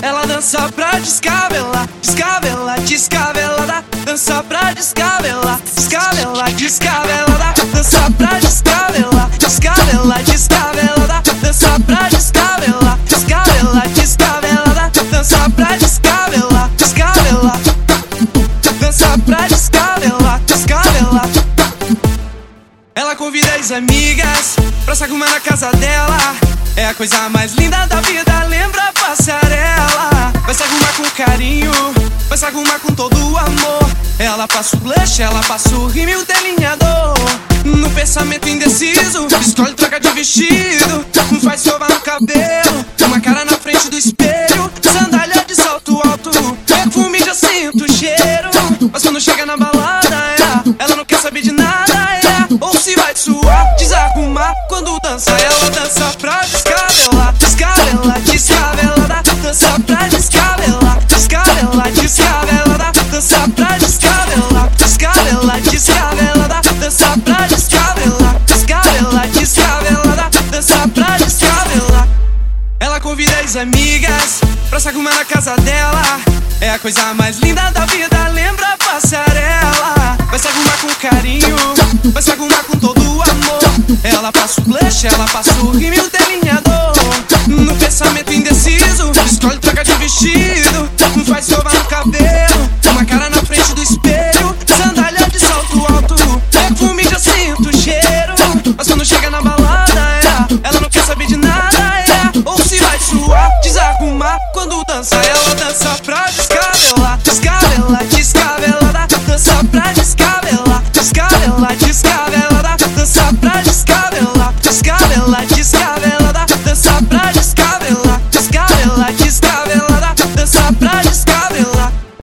Ela dança pra descabelar, descabelar, descabelada. Dança pra descabelar, descabelar, descabelada. Dança pra descabelar, Ela convida as amigas pra se arrumar na casa dela. É a coisa mais linda da vida, lembra a passarela. Vai se arrumar com carinho, vai se arrumar com todo o amor. Ela passa o blush, ela passa o rímel delineador. No pensamento indeciso, escolhe troca de vestido. Faz sova no cabelo, uma cara na frente do espelho. Sandália de salto alto, perfume já sinto o cheiro. Mas quando chega na balada, é, ela não quer saber de nada, se vai suar, desarrumar. Quando dança, ela dança pra descabelar, descabelar, descabelada. Dança pra descabelar, descabelar, descabelada. Dança pra descabelar, descabelar, descabelada. Dança pra descabelar, descabelar, descabelada. Dança pra descabelar. Ela convida as amigas pra se arrumar na casa dela. É a coisa mais linda da vida, lembra a passarela. Vai se arrumar com carinho, vai se arrumar com. Ela passa o blush, ela passa o rímel delineador. No pensamento indeciso, escolhe troca de vestido. Faz sova no cabelo, uma cara na frente do espelho. Sandália de salto alto, perfume já sinto o cheiro. Mas quando chega na balada, é, ela não quer saber de nada, é. Ou se vai suar, desarrumar. Quando dança, ela dança pra